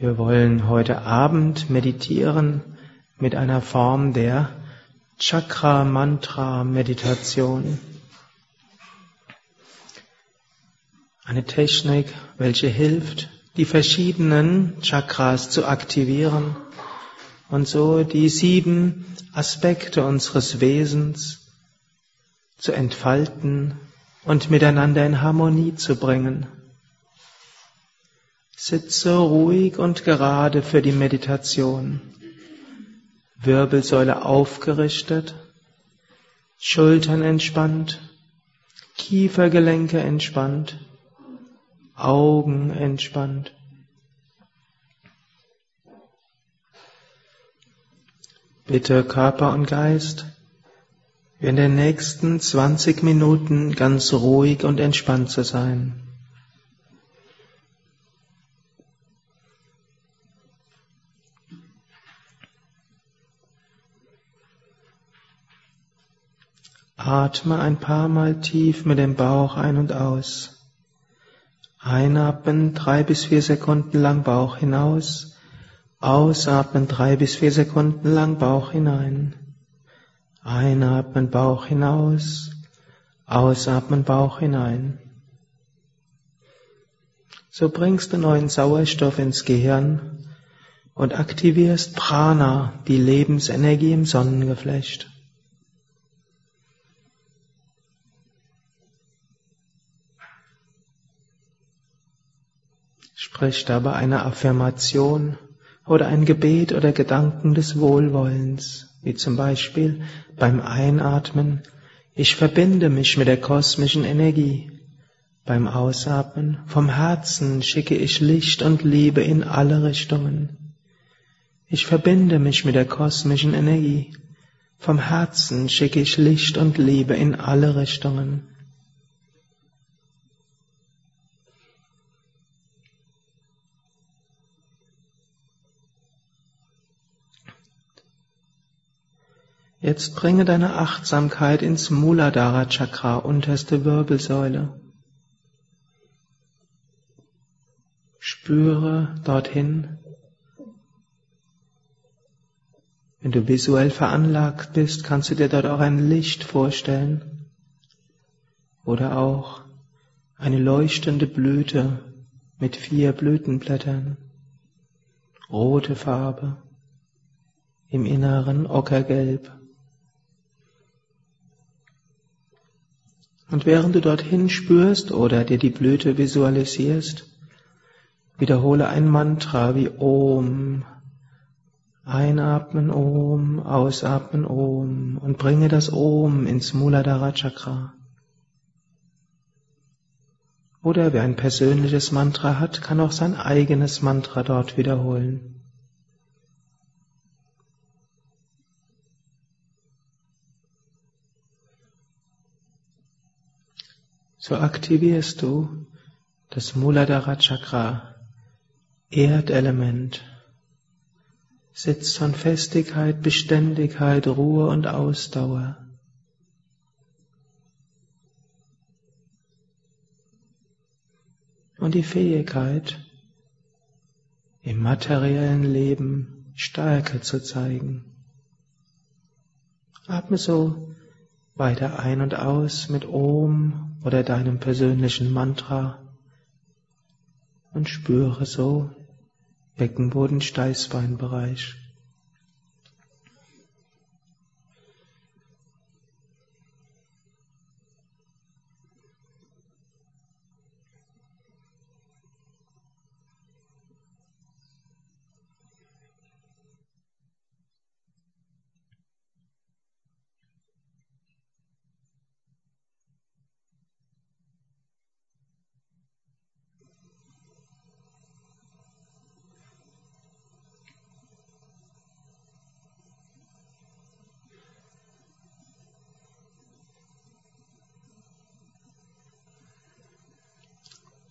Wir wollen heute Abend meditieren mit einer Form der Chakra-Mantra-Meditation. Eine Technik, welche hilft, die verschiedenen Chakras zu aktivieren und so die sieben Aspekte unseres Wesens zu entfalten und miteinander in Harmonie zu bringen. Sitze ruhig und gerade für die Meditation. Wirbelsäule aufgerichtet, Schultern entspannt, Kiefergelenke entspannt, Augen entspannt. Bitte Körper und Geist in den nächsten 20 Minuten ganz ruhig und entspannt zu sein. Atme ein paar Mal tief mit dem Bauch ein und aus. Einatmen drei bis vier Sekunden lang Bauch hinaus. Ausatmen drei bis vier Sekunden lang Bauch hinein. Einatmen Bauch hinaus. Ausatmen Bauch hinein. So bringst du neuen Sauerstoff ins Gehirn und aktivierst Prana, die Lebensenergie im Sonnengeflecht. Sprich dabei eine Affirmation oder ein Gebet oder Gedanken des Wohlwollens, wie zum Beispiel beim Einatmen, ich verbinde mich mit der kosmischen Energie. Beim Ausatmen, vom Herzen schicke ich Licht und Liebe in alle Richtungen. Ich verbinde mich mit der kosmischen Energie. Vom Herzen schicke ich Licht und Liebe in alle Richtungen. Jetzt bringe deine Achtsamkeit ins Muladhara Chakra, unterste Wirbelsäule. Spüre dorthin. Wenn du visuell veranlagt bist, kannst du dir dort auch ein Licht vorstellen oder auch eine leuchtende Blüte mit vier Blütenblättern, rote Farbe, im Inneren ockergelb. Und während du dorthin spürst oder dir die Blüte visualisierst, wiederhole ein Mantra wie Om. Einatmen Om, ausatmen Om und bringe das Om ins Muladhara Chakra. Oder wer ein persönliches Mantra hat, kann auch sein eigenes Mantra dort wiederholen. So aktivierst du das Muladhara Chakra, Erdelement, Sitz von Festigkeit, Beständigkeit, Ruhe und Ausdauer. Und die Fähigkeit, im materiellen Leben Stärke zu zeigen. Atme so weiter ein und aus mit Om oder deinem persönlichen Mantra und spüre so Beckenboden,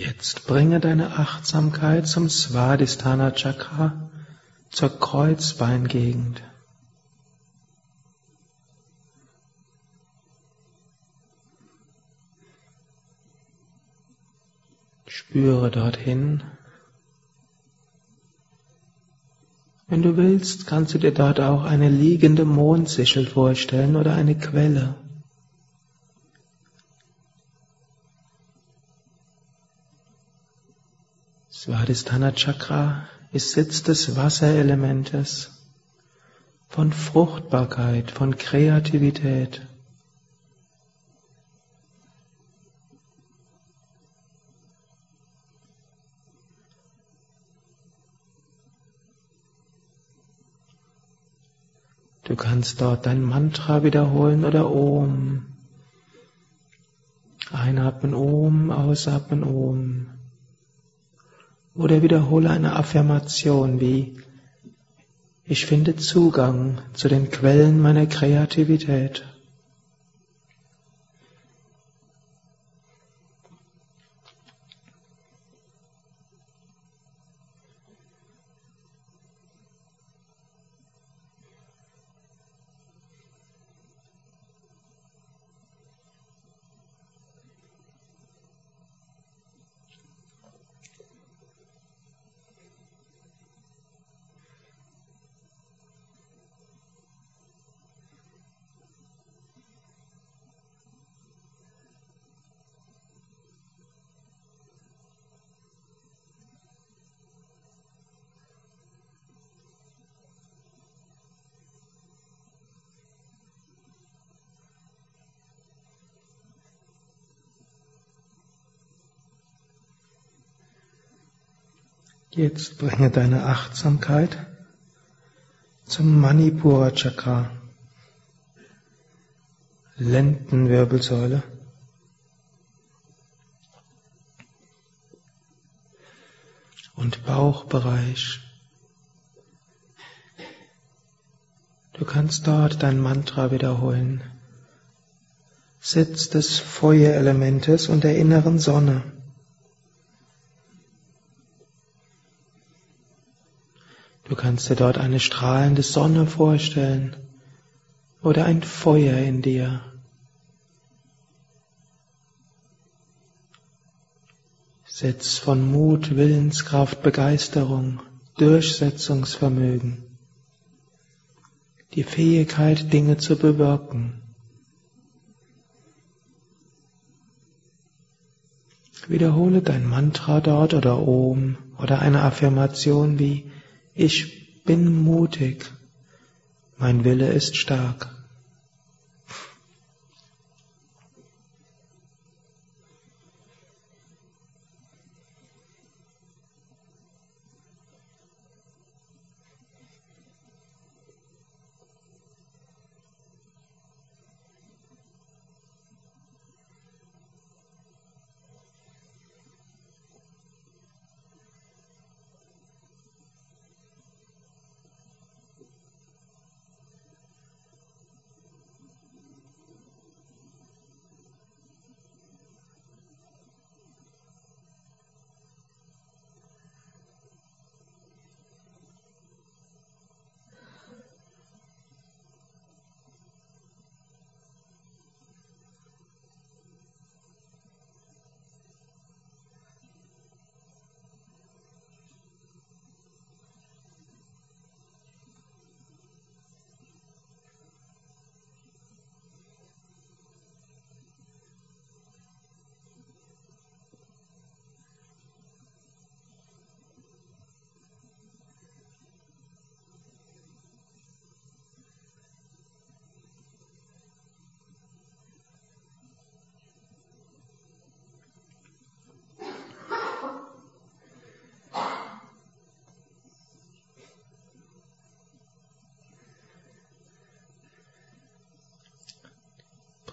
Jetzt bringe deine Achtsamkeit zum Svadhisthana Chakra, zur Kreuzbeingegend. Spüre dorthin. Wenn du willst, kannst du dir dort auch eine liegende Mondsichel vorstellen oder eine Quelle. Svadhisthana Chakra ist Sitz des Wasserelementes, von Fruchtbarkeit, von Kreativität. Du kannst dort dein Mantra wiederholen oder Om. Einatmen Om, ausatmen Om. Oder wiederhole eine Affirmation wie Ich finde Zugang zu den Quellen meiner Kreativität. Jetzt bringe deine Achtsamkeit zum Manipura Chakra, Lendenwirbelsäule. Und Bauchbereich. Du kannst dort dein Mantra wiederholen. Sitz des Feuerelementes und der inneren Sonne. Du kannst dir dort eine strahlende Sonne vorstellen oder ein Feuer in dir. Sitz von Mut, Willenskraft, Begeisterung, Durchsetzungsvermögen, die Fähigkeit, Dinge zu bewirken. Wiederhole dein Mantra dort oder Om oder eine Affirmation wie ich bin mutig, mein Wille ist stark.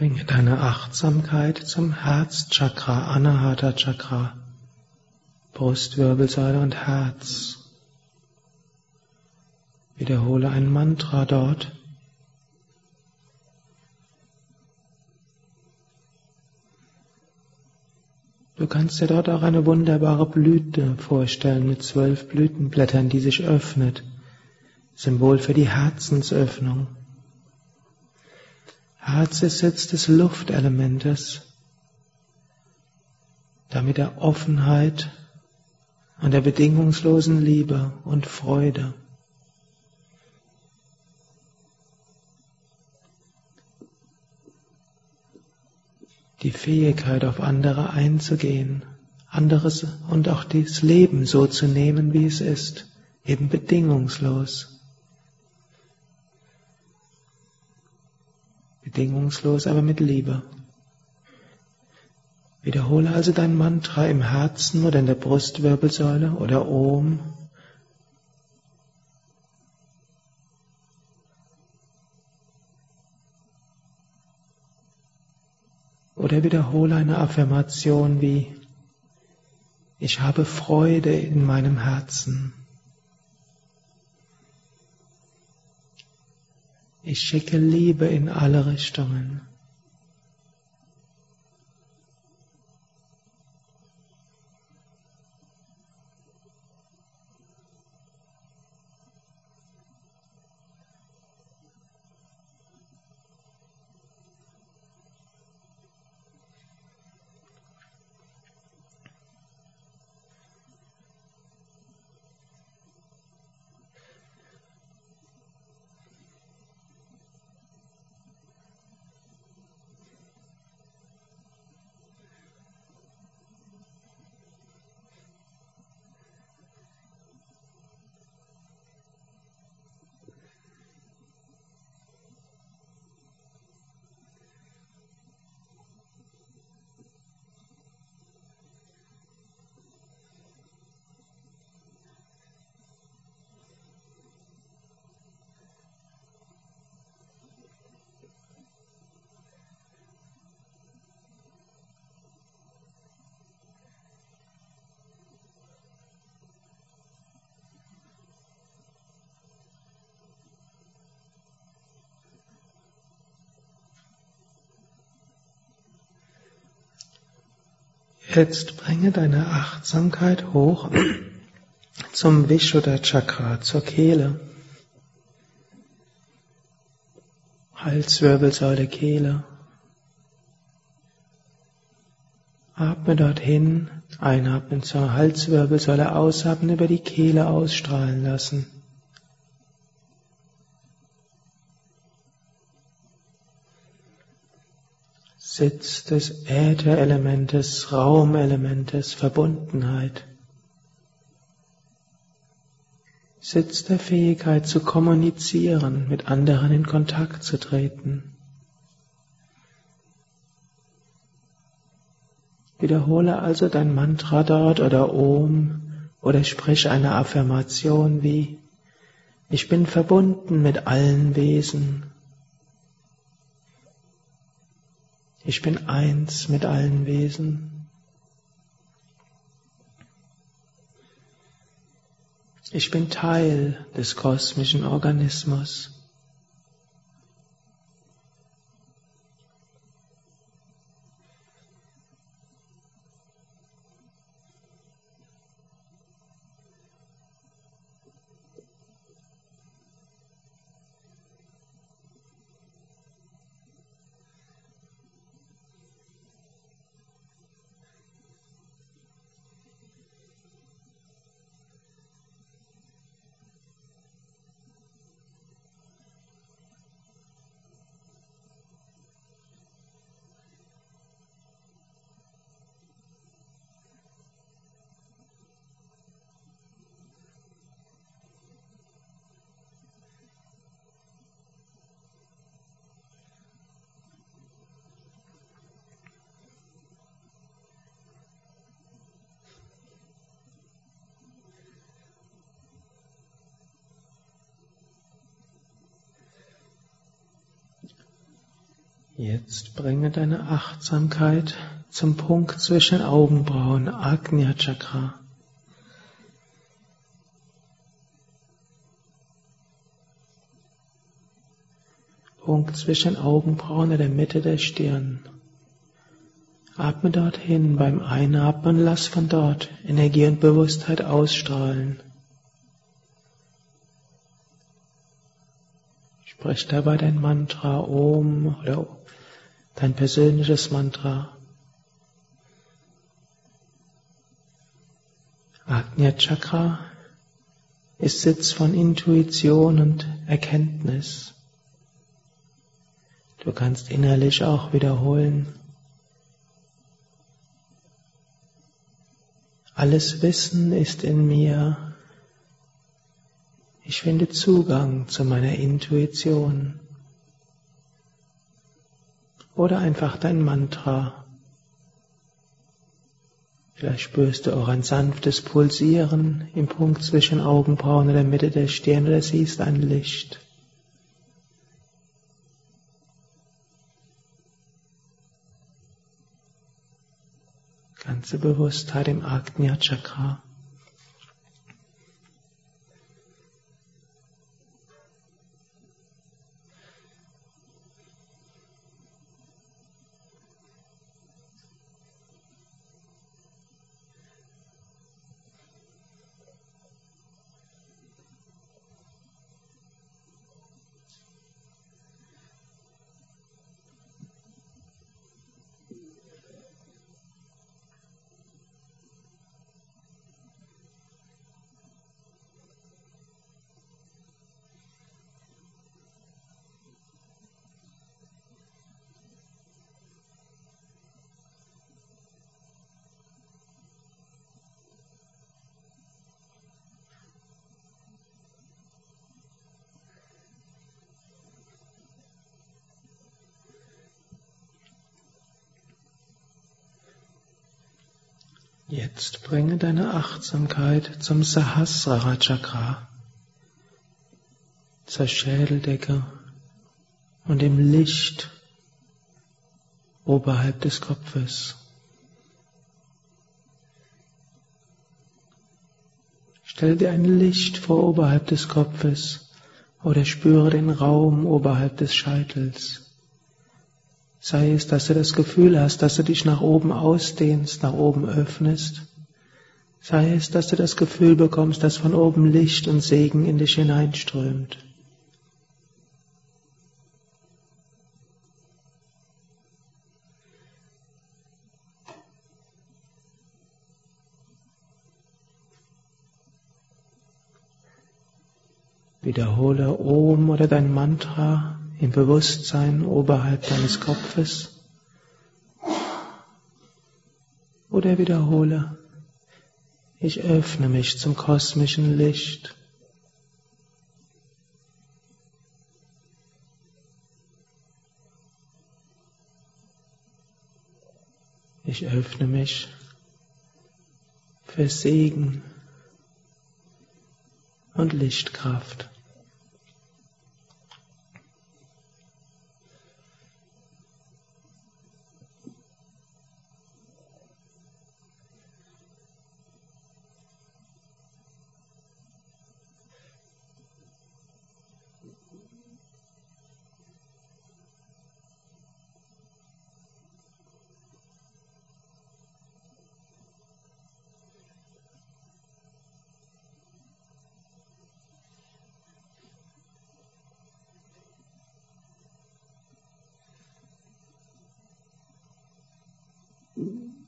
Bringe deine Achtsamkeit zum Herzchakra, Anahata Chakra, Brustwirbelsäule und Herz. Wiederhole ein Mantra dort. Du kannst dir dort auch eine wunderbare Blüte vorstellen mit zwölf Blütenblättern, die sich öffnet. Symbol für die Herzensöffnung. Herz ist Sitz des Luftelementes, damit der Offenheit und der bedingungslosen Liebe und Freude. Die Fähigkeit, auf andere einzugehen, anderes und auch das Leben so zu nehmen, wie es ist, eben bedingungslos. Bedingungslos, aber mit Liebe. Wiederhole also dein Mantra im Herzen oder in der Brustwirbelsäule oder Om Oder wiederhole eine Affirmation wie, ich habe Freude in meinem Herzen. Ich schicke Liebe in alle Richtungen. Jetzt bringe deine Achtsamkeit hoch zum Vishuddha Chakra, zur Kehle. Halswirbelsäule, Kehle. Atme dorthin, einatmen zur Halswirbelsäule, ausatmen über die Kehle ausstrahlen lassen. Sitz des Ätherelementes, Raumelementes, Verbundenheit. Sitz der Fähigkeit zu kommunizieren, mit anderen in Kontakt zu treten. Wiederhole also dein Mantra dort oder Om oder sprich eine Affirmation wie Ich bin verbunden mit allen Wesen. Ich bin eins mit allen Wesen. Ich bin Teil des kosmischen Organismus. Jetzt bringe deine Achtsamkeit zum Punkt zwischen Augenbrauen, Agnya Chakra. Punkt zwischen Augenbrauen in der Mitte der Stirn. Atme dorthin beim Einatmen, lass von dort Energie und Bewusstheit ausstrahlen. Sprich dabei dein Mantra Om oder dein persönliches Mantra. Agnya Chakra ist Sitz von Intuition und Erkenntnis. Du kannst innerlich auch wiederholen. Alles Wissen ist in mir, ich finde Zugang zu meiner Intuition. Oder einfach dein Mantra. Vielleicht spürst du auch ein sanftes Pulsieren im Punkt zwischen Augenbrauen oder Mitte der Stirn oder siehst ein Licht. Ganze Bewusstheit im Agnya Chakra. Jetzt bringe deine Achtsamkeit zum Sahasrara Chakra, zur Schädeldecke und dem Licht oberhalb des Kopfes. Stell dir ein Licht vor oberhalb des Kopfes oder spüre den Raum oberhalb des Scheitels. Sei es, dass du das Gefühl hast, dass du dich nach oben ausdehnst, nach oben öffnest. Sei es, dass du das Gefühl bekommst, dass von oben Licht und Segen in dich hineinströmt. Wiederhole Om oder dein Mantra im Bewusstsein oberhalb deines Kopfes oder wiederhole, ich öffne mich zum kosmischen Licht. Ich öffne mich für Segen und Lichtkraft. Mm-hmm.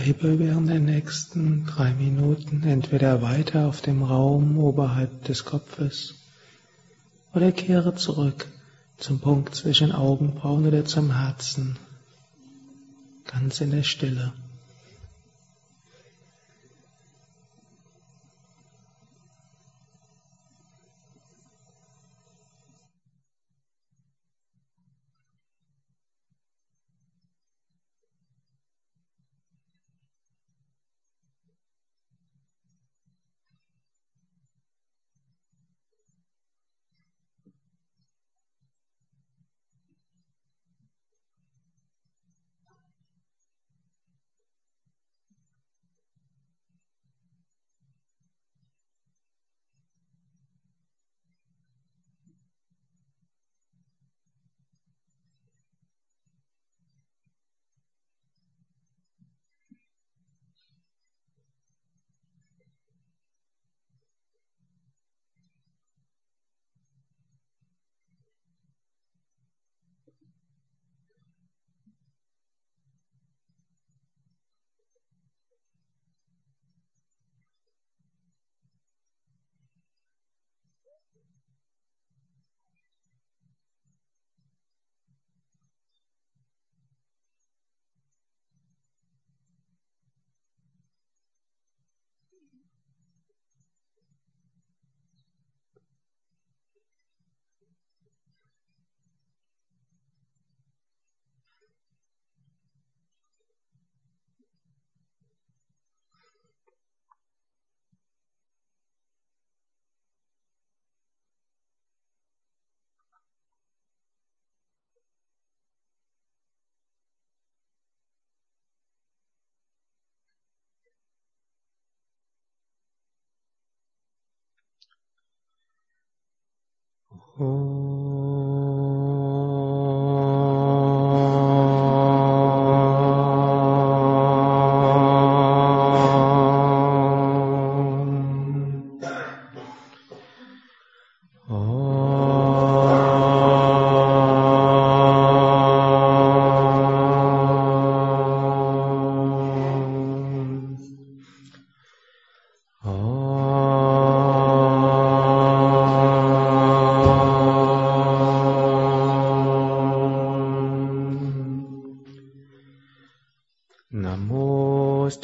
Bleibe während der nächsten drei Minuten entweder weiter auf dem Raum oberhalb des Kopfes oder kehre zurück zum Punkt zwischen Augenbrauen oder zum Herzen, ganz in der Stille. Oh.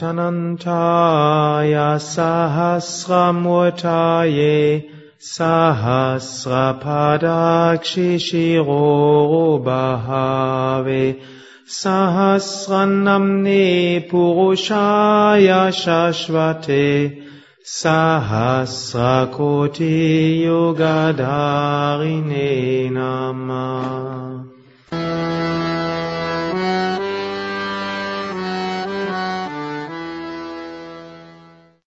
Stanantaya Sahasramurtaye Sahasrapadakshishiro Bahave Sahasranamne Purushaya Shashvate Sahasrakoti Yogadarine Namah